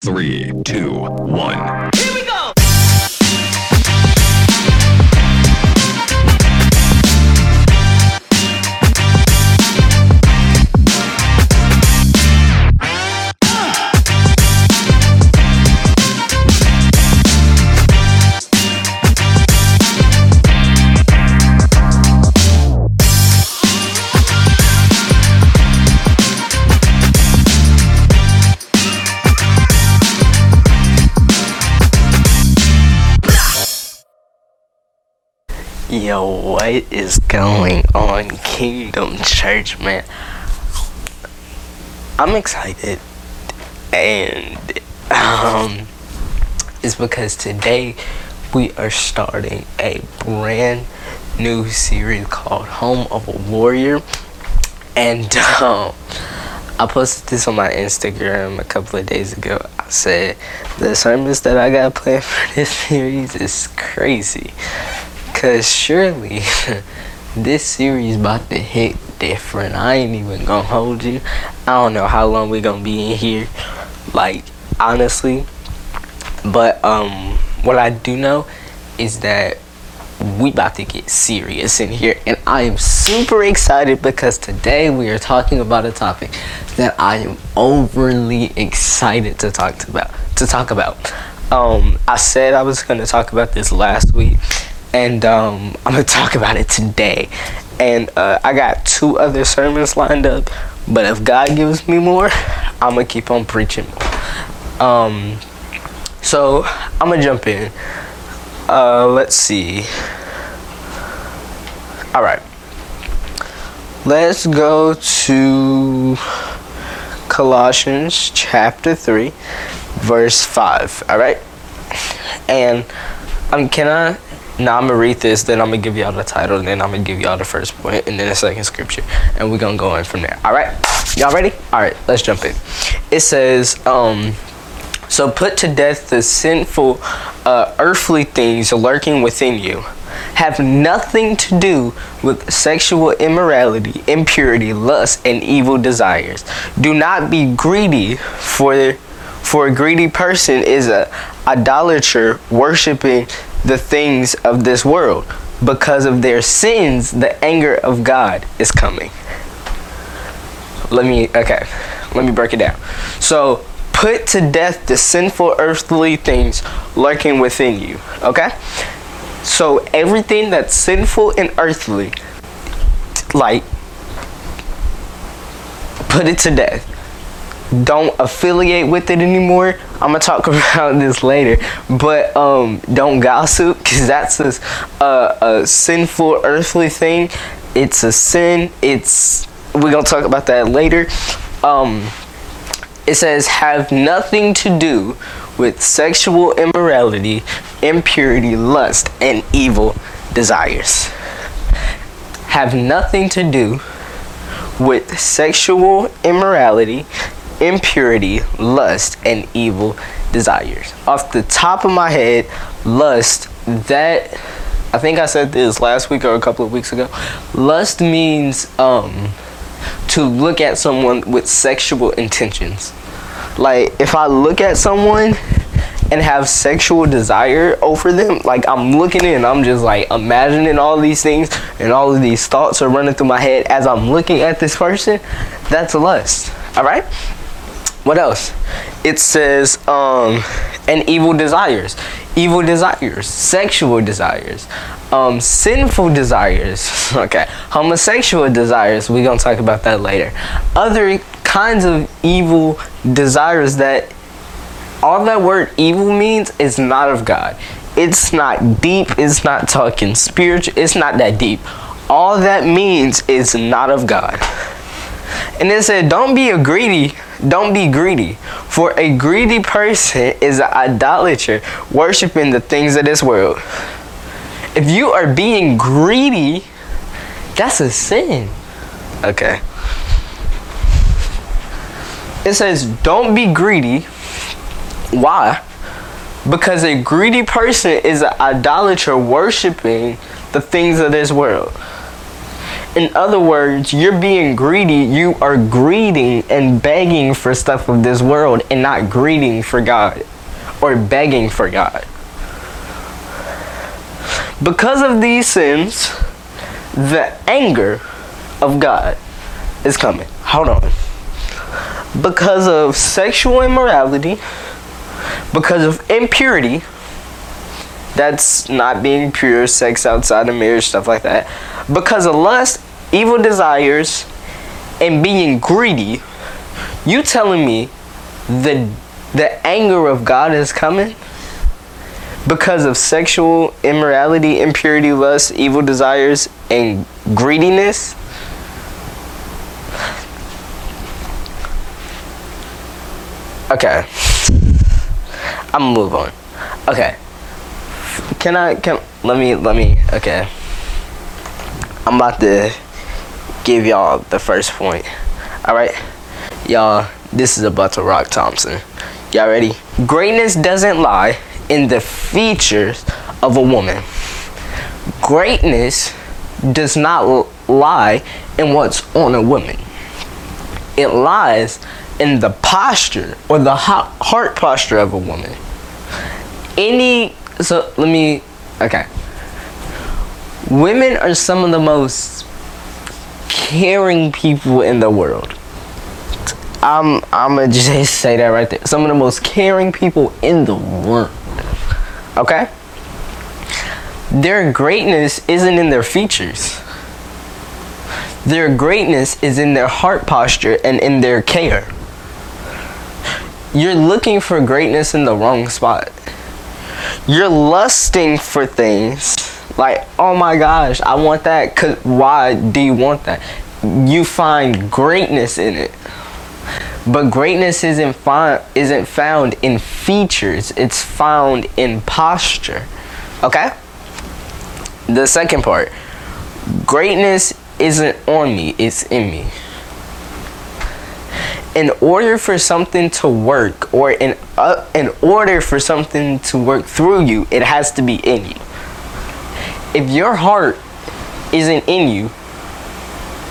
Three, two, one. Yo, what is going on, Kingdom Church, man? I'm excited, and um, it's because today we are starting a brand new series called Home of a Warrior, and um, I posted this on my Instagram a couple of days ago. I said the sermons that I got planned for this series is crazy. Cause surely this series about to hit different. I ain't even gonna hold you. I don't know how long we gonna be in here. Like honestly. But um what I do know is that we about to get serious in here and I am super excited because today we are talking about a topic that I am overly excited to talk to about to talk about. Um I said I was gonna talk about this last week and um, I'm gonna talk about it today. And uh, I got two other sermons lined up, but if God gives me more, I'm gonna keep on preaching. Um, so I'm gonna jump in. Uh, let's see. All right, let's go to Colossians chapter three, verse five. All right, and um, can I? Now I'm gonna read this, then I'm gonna give y'all the title, and then I'm gonna give y'all the first point, and then the second scripture, and we're gonna go in from there. All right, y'all ready? All right, let's jump in. It says, um, so put to death the sinful, uh, earthly things lurking within you. Have nothing to do with sexual immorality, impurity, lust, and evil desires. Do not be greedy, for for a greedy person is a idolater worshiping the things of this world. Because of their sins, the anger of God is coming. Let me, okay, let me break it down. So, put to death the sinful earthly things lurking within you, okay? So, everything that's sinful and earthly, like, put it to death don't affiliate with it anymore. I'm gonna talk about this later, but um, don't gossip because that's a, a, a sinful earthly thing. It's a sin. It's we're gonna talk about that later. Um, it says have nothing to do with sexual immorality, impurity, lust, and evil desires. Have nothing to do with sexual immorality, impurity, lust, and evil desires. Off the top of my head, lust, that I think I said this last week or a couple of weeks ago. Lust means um to look at someone with sexual intentions. Like if I look at someone and have sexual desire over them, like I'm looking in, I'm just like imagining all these things and all of these thoughts are running through my head as I'm looking at this person, that's lust. All right? What else? It says, um, and evil desires. Evil desires, sexual desires, um, sinful desires, okay, homosexual desires. We're gonna talk about that later. Other kinds of evil desires that all that word evil means is not of God. It's not deep, it's not talking spiritual, it's not that deep. All that means is not of God. And it said, don't be a greedy don't be greedy, for a greedy person is an idolater, worshiping the things of this world. If you are being greedy, that's a sin. Okay. It says, don't be greedy. Why? Because a greedy person is an idolater worshiping the things of this world. In other words, you're being greedy. You are greeting and begging for stuff of this world and not greeting for God or begging for God. Because of these sins, the anger of God is coming. Hold on. Because of sexual immorality, because of impurity, that's not being pure, sex outside of marriage, stuff like that. Because of lust, evil desires, and being greedy, you telling me the the anger of God is coming? Because of sexual immorality, impurity, lust, evil desires, and greediness? Okay. I'm move on. Okay. Can I can let me let me okay. I'm about to give y'all the first point. Alright? Y'all, this is about to rock Thompson. Y'all ready? Greatness doesn't lie in the features of a woman. Greatness does not lie in what's on a woman. It lies in the posture or the heart posture of a woman. Any so let me okay. Women are some of the most caring people in the world. I'm I'm gonna just say that right there. Some of the most caring people in the world. Okay? Their greatness isn't in their features. Their greatness is in their heart posture and in their care you're looking for greatness in the wrong spot. You're lusting for things like, oh my gosh, I want that. Cause why do you want that? You find greatness in it, but greatness isn't fi- isn't found in features. It's found in posture. Okay. The second part, greatness isn't on me. It's in me in order for something to work or in uh, in order for something to work through you it has to be in you if your heart isn't in you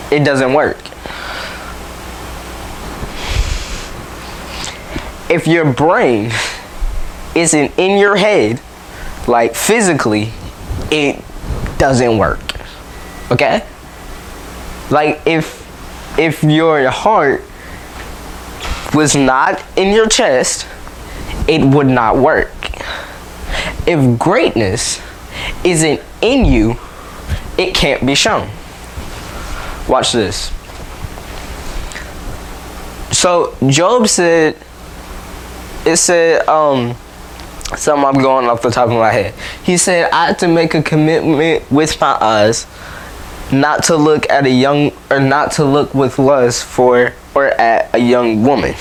it doesn't work. If your brain isn't in your head like physically it doesn't work. Okay? Like if if your heart was not in your chest, it would not work. If greatness isn't in you, it can't be shown. Watch this. So Job said, it said, um, something I'm going off the top of my head. He said, I had to make a commitment with my eyes not to look at a young or not to look with lust for or at a young woman.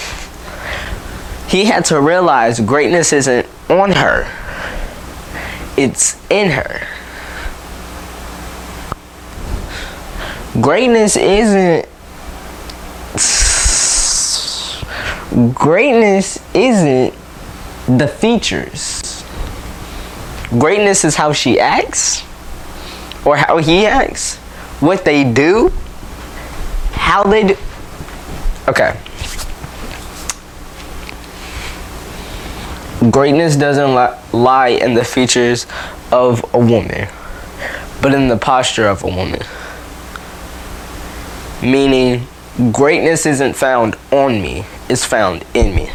He had to realize greatness isn't on her. It's in her. Greatness isn't greatness isn't the features. Greatness is how she acts or how he acts what they do, how they do. Okay. Greatness doesn't li- lie in the features of a woman, but in the posture of a woman. Meaning, greatness isn't found on me, it's found in me.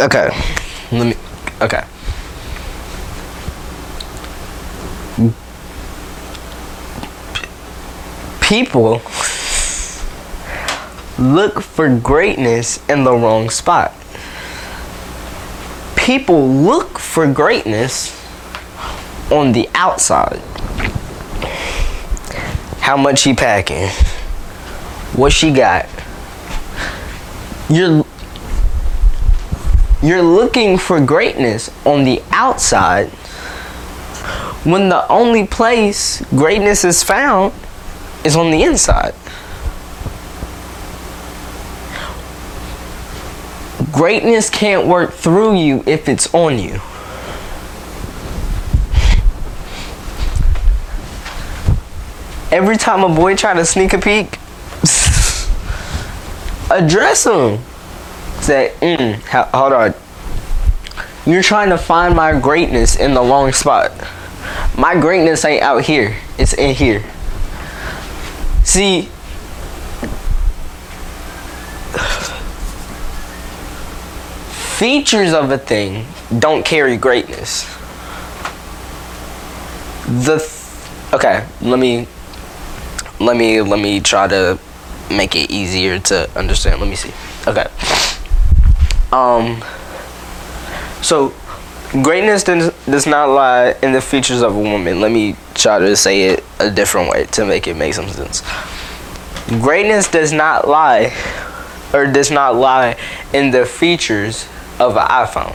Okay, let me Okay. People look for greatness in the wrong spot. People look for greatness on the outside. How much she packing? What she got? You're you're looking for greatness on the outside when the only place greatness is found is on the inside. Greatness can't work through you if it's on you. Every time a boy try to sneak a peek, address him. Say, mm, hold on. You're trying to find my greatness in the wrong spot. My greatness ain't out here. It's in here. See, features of a thing don't carry greatness. The th- okay, let me let me let me try to make it easier to understand. Let me see. Okay. Um so greatness does, does not lie in the features of a woman. Let me try to say it a different way to make it make some sense. Greatness does not lie or does not lie in the features of an iPhone.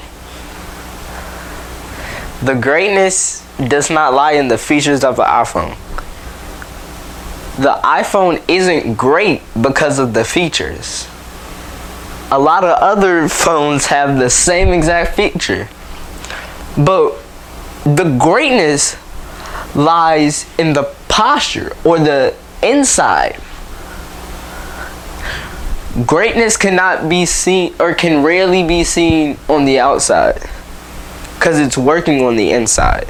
The greatness does not lie in the features of an iPhone. The iPhone isn't great because of the features. A lot of other phones have the same exact feature. But the greatness lies in the posture or the inside. Greatness cannot be seen or can rarely be seen on the outside because it's working on the inside.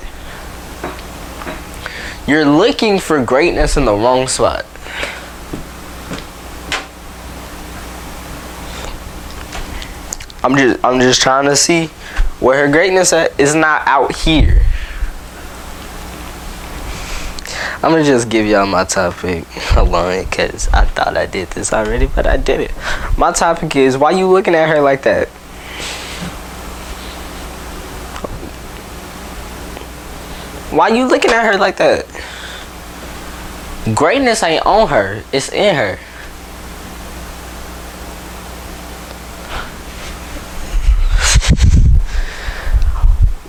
You're looking for greatness in the wrong spot. I'm just I'm just trying to see where her greatness at is not out here. I'm gonna just give y'all my topic alone because I thought I did this already, but I did it. My topic is why you looking at her like that? Why you looking at her like that? Greatness ain't on her, it's in her.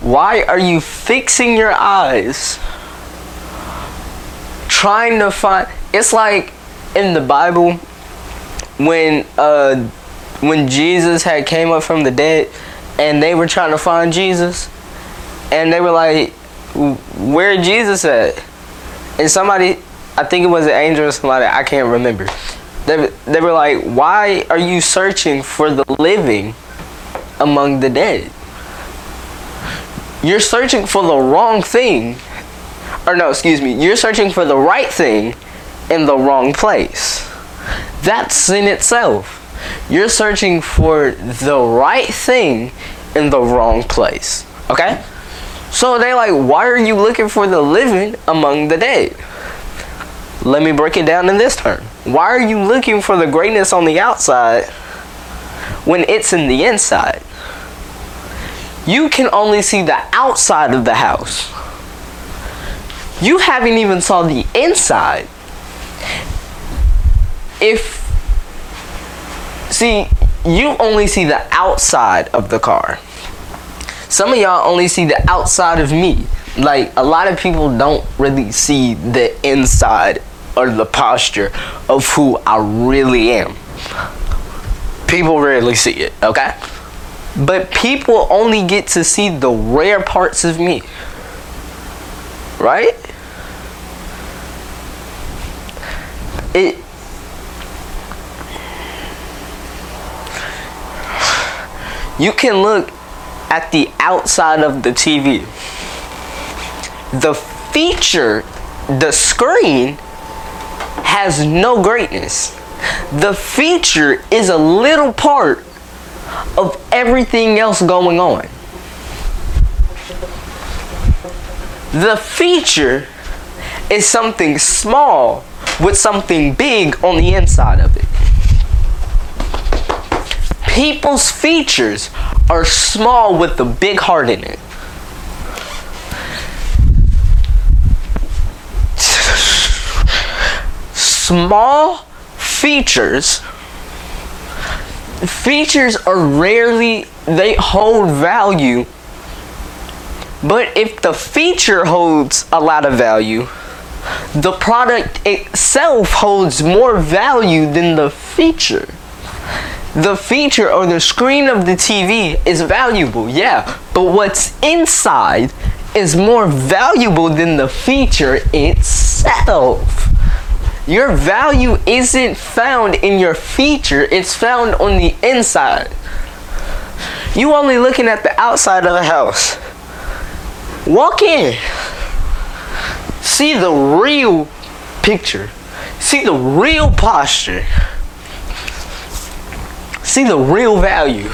Why are you fixing your eyes? Trying to find it's like in the Bible when uh when Jesus had came up from the dead and they were trying to find Jesus and they were like where Jesus at? And somebody I think it was an angel or somebody, I can't remember. They, they were like, why are you searching for the living among the dead? You're searching for the wrong thing. Or no, excuse me. You're searching for the right thing in the wrong place. That's sin itself. You're searching for the right thing in the wrong place. Okay? So they like, why are you looking for the living among the dead? Let me break it down in this term. Why are you looking for the greatness on the outside when it's in the inside? You can only see the outside of the house. You haven't even saw the inside. If see, you only see the outside of the car. Some of y'all only see the outside of me. Like a lot of people don't really see the inside or the posture of who I really am. People rarely see it, okay? But people only get to see the rare parts of me. Right? It You can look at the outside of the TV. The feature, the screen has no greatness. The feature is a little part of everything else going on. The feature is something small with something big on the inside of it. People's features are small with a big heart in it. Small features features are rarely they hold value but if the feature holds a lot of value the product itself holds more value than the feature the feature or the screen of the TV is valuable yeah but what's inside is more valuable than the feature itself Your value isn't found in your feature, it's found on the inside. You only looking at the outside of the house. Walk in. See the real picture. See the real posture. See the real value.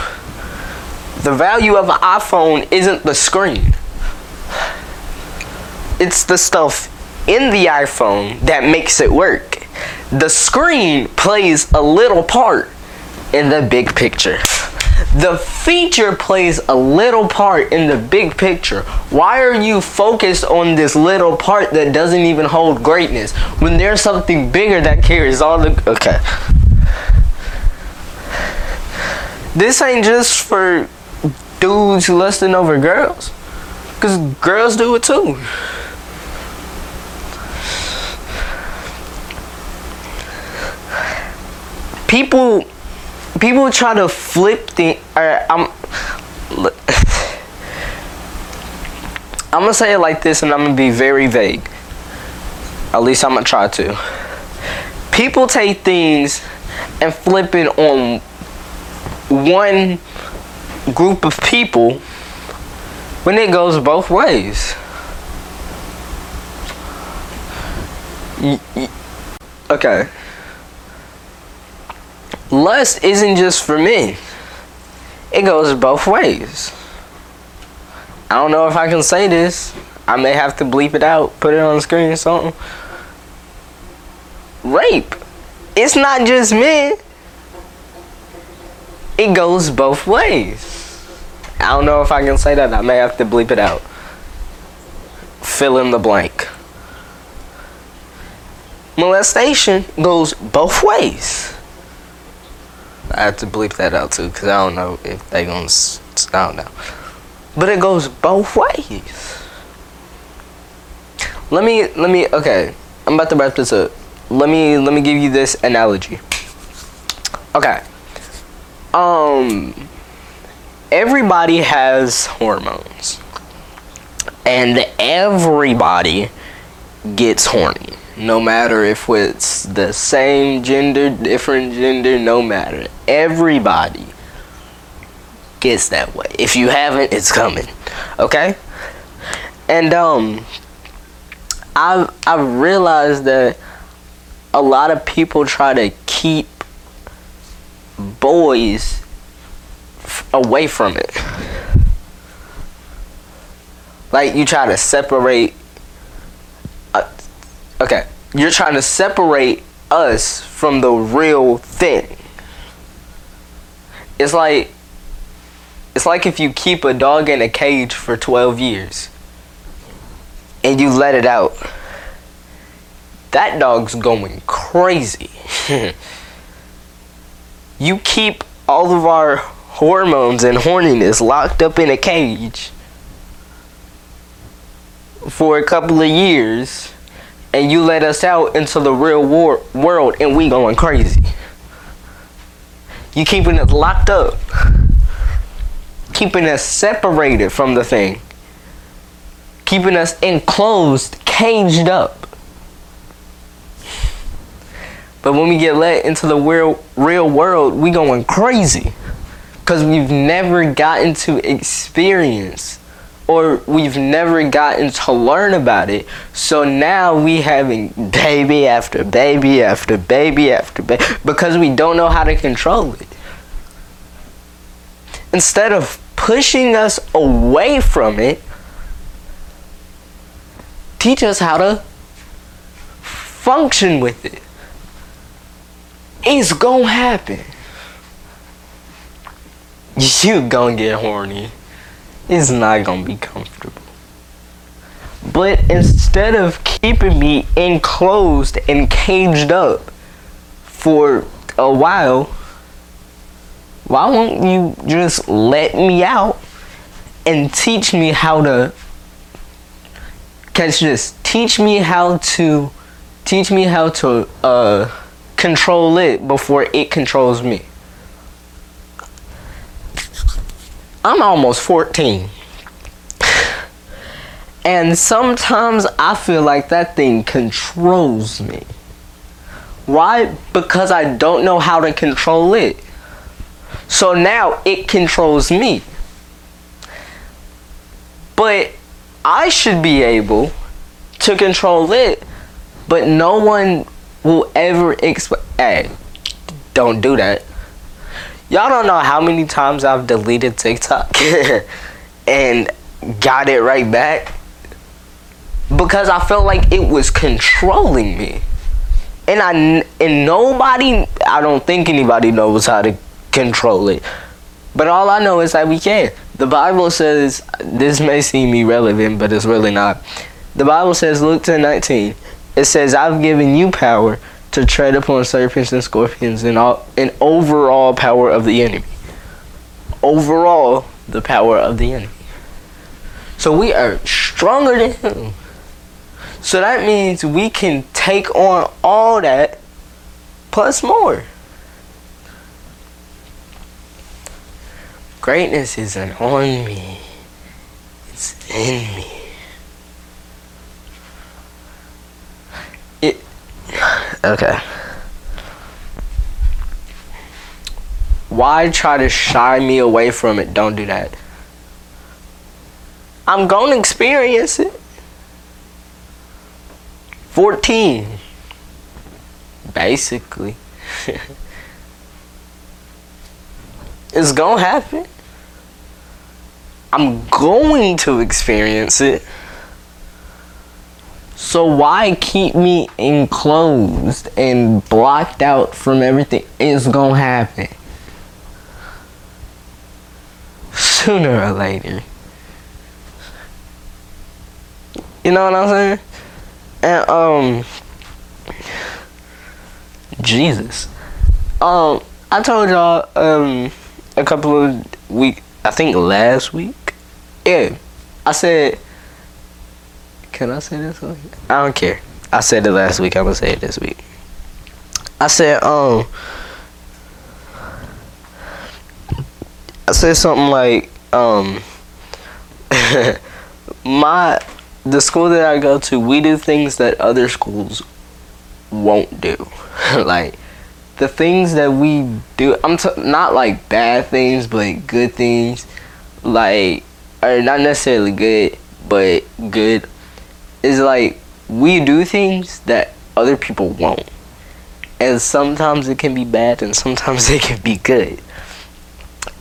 The value of an iPhone isn't the screen. It's the stuff in the iPhone that makes it work. The screen plays a little part in the big picture. The feature plays a little part in the big picture. Why are you focused on this little part that doesn't even hold greatness when there's something bigger that carries all the. Okay. This ain't just for dudes lusting over girls, because girls do it too. people people try to flip the or I'm I'm gonna say it like this and I'm gonna be very vague. At least I'm gonna try to. People take things and flip it on one group of people when it goes both ways. okay lust isn't just for men. It goes both ways. I don't know if I can say this. I may have to bleep it out, put it on the screen or something. Rape. It's not just men. It goes both ways. I don't know if I can say that. I may have to bleep it out. Fill in the blank. Molestation goes both ways. I have to bleep that out too, cause I don't know if they gonna. I don't know. But it goes both ways. Let me let me okay. I'm about to wrap this up. Let me let me give you this analogy. Okay. Um everybody has hormones. And everybody gets horny no matter if it's the same gender, different gender, no matter. Everybody gets that way. If you haven't, it's coming. Okay? And um I've I've realized that a lot of people try to keep boys away from it. Like you try to separate okay, you're trying to separate us from the real thing. It's like it's like if you keep a dog in a cage for 12 years and you let it out. That dog's going crazy. you keep all of our hormones and horniness locked up in a cage for a couple of years and you let us out into the real war- world and we going crazy. You keeping us locked up. Keeping us separated from the thing. Keeping us enclosed, caged up. But when we get let into the real real world, we going crazy. Cause we've never gotten to experience or we've never gotten to learn about it. So now we having baby after baby after baby after baby because we don't know how to control it. Instead of pushing us away from it, teach us how to function with it. It's gonna happen. You gonna get horny it's not gonna be comfortable. But instead of keeping me enclosed and caged up for a while, why won't you just let me out and teach me how to catch this? Teach me how to teach me how to uh control it before it controls me. I'm almost 14. And sometimes I feel like that thing controls me. Why? Because I don't know how to control it. So now it controls me. But I should be able to control it, but no one will ever expect. Hey, don't do that. Y'all don't know how many times I've deleted TikTok and got it right back because I felt like it was controlling me. And I and nobody, I don't think anybody knows how to control it. But all I know is that we can. The Bible says this may seem irrelevant, but it's really not. The Bible says, Luke 10 19, it says, I've given you power to tread upon serpents and scorpions and all and overall power of the enemy. Overall, the power of the enemy. So we are stronger than him. So that means we can take on all that plus more. Greatness isn't on me, it's in me. Okay. Why try to shy me away from it? Don't do that. I'm going to experience it. 14. Basically. it's gonna happen. I'm going to experience it. So why keep me enclosed and blocked out from everything? It's gonna happen. Sooner or later. You know what I'm saying? And um Jesus. Um I told y'all um a couple of week I think last week. Yeah. I said Can I say this one? I don't care. I said it last week, I'm gonna say it this week. I said um I said something like um my the school that I go to, we do things that other schools won't do. like the things that we do, I'm t- not like bad things, but good things. Like, are not necessarily good, but good. Is like we do things that other people won't. And sometimes it can be bad and sometimes it can be good.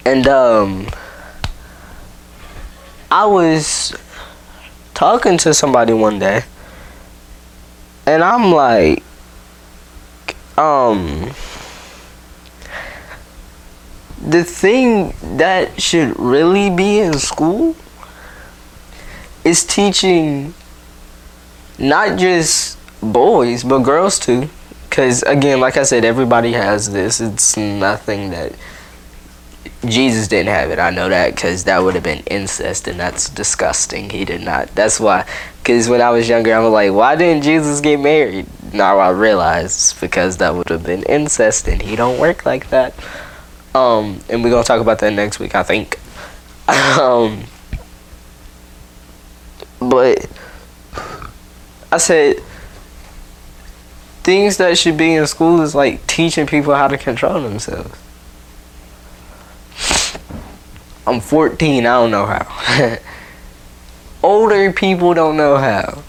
And um I was talking to somebody one day and I'm like um the thing that should really be in school is teaching not just boys but girls too. Because again like i said everybody has this. It's nothing that jesus didn't have it. I know that because that would have been incest and that's disgusting. He did not. That's why because when i was younger i was like why didn't jesus get married? Now i realize because that would have been incest and he don't work like that. Um, and we're gonna talk about that next week, I think. um, but I said things that should be in school is like teaching people how to control themselves. I'm 14, I don't know how. Older people don't know how.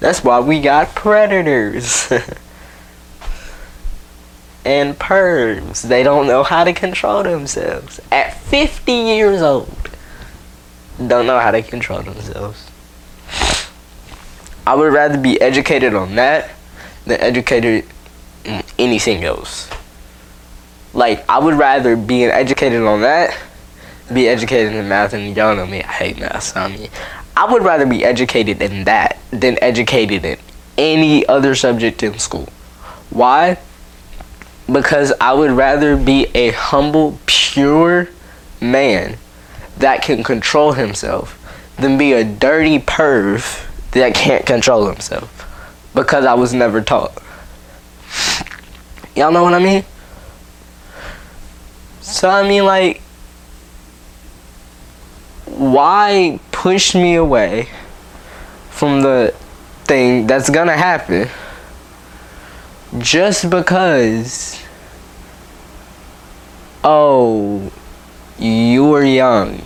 That's why we got predators. and perms. They don't know how to control themselves. At 50 years old, don't know how to control themselves. I would rather be educated on that than educated in anything else. Like, I would rather be educated on that, be educated in math, and y'all know me, I hate math, so I mean, I would rather be educated in that than educated in any other subject in school. Why? because I would rather be a humble, pure man that can control himself than be a dirty perv that can't control himself because I was never taught. Y'all know what I mean? So I mean like why push me away from the thing that's gonna happen just because oh you were young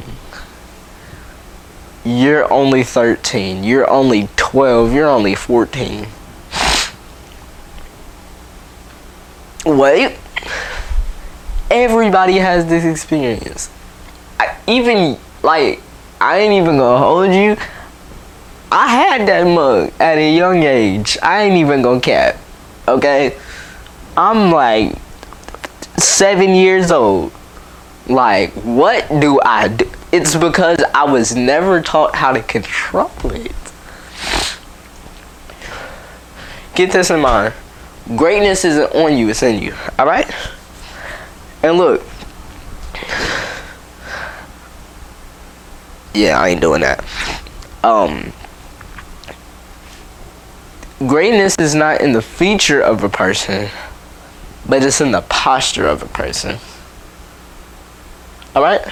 you're only 13 you're only 12 you're only 14 wait. Everybody has this experience. I, even like i ain't even gonna hold you. I had that mug at a young age. I ain't even gonna cap okay? I'm like seven years old like what do i do it's because i was never taught how to control it. Get this in mind. Greatness isn't on you it's in you. All right and look. Yeah i ain't doing that. Um greatness is not in the feature of a person but it's in the posture of a person all right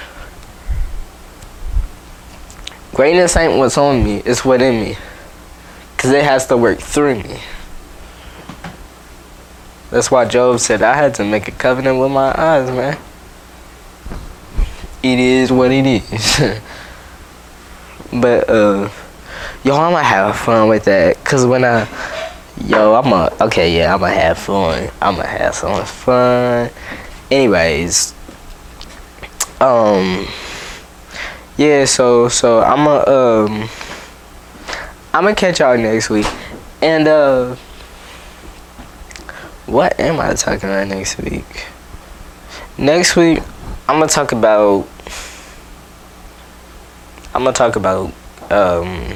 greatness ain't what's on me it's within me because it has to work through me that's why Job said, I had to make a covenant with my eyes, man. It is what it is. but, uh, yo, I'm gonna have fun with that. Cause when I, yo, I'm gonna, okay, yeah, I'm gonna have fun. I'm gonna have some fun. Anyways, um, yeah, so, so I'm gonna, um, I'm gonna catch y'all next week. And, uh, what am I talking about next week? Next week, I'm gonna talk about. I'm gonna talk about. Um,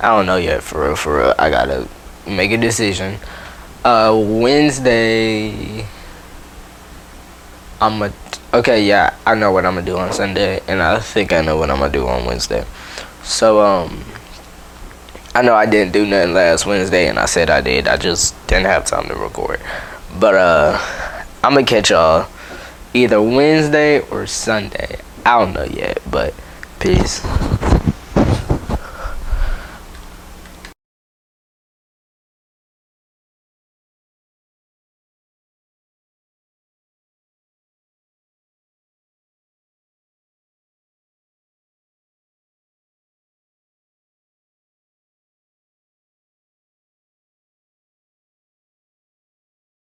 I don't know yet. For real, for real. I gotta make a decision. Uh, Wednesday. I'm a. Okay, yeah, I know what I'm gonna do on Sunday, and I think I know what I'm gonna do on Wednesday. So, um. I know I didn't do nothing last Wednesday, and I said I did. I just didn't have time to record. But uh, I'm gonna catch y'all either Wednesday or Sunday. I don't know yet, but peace.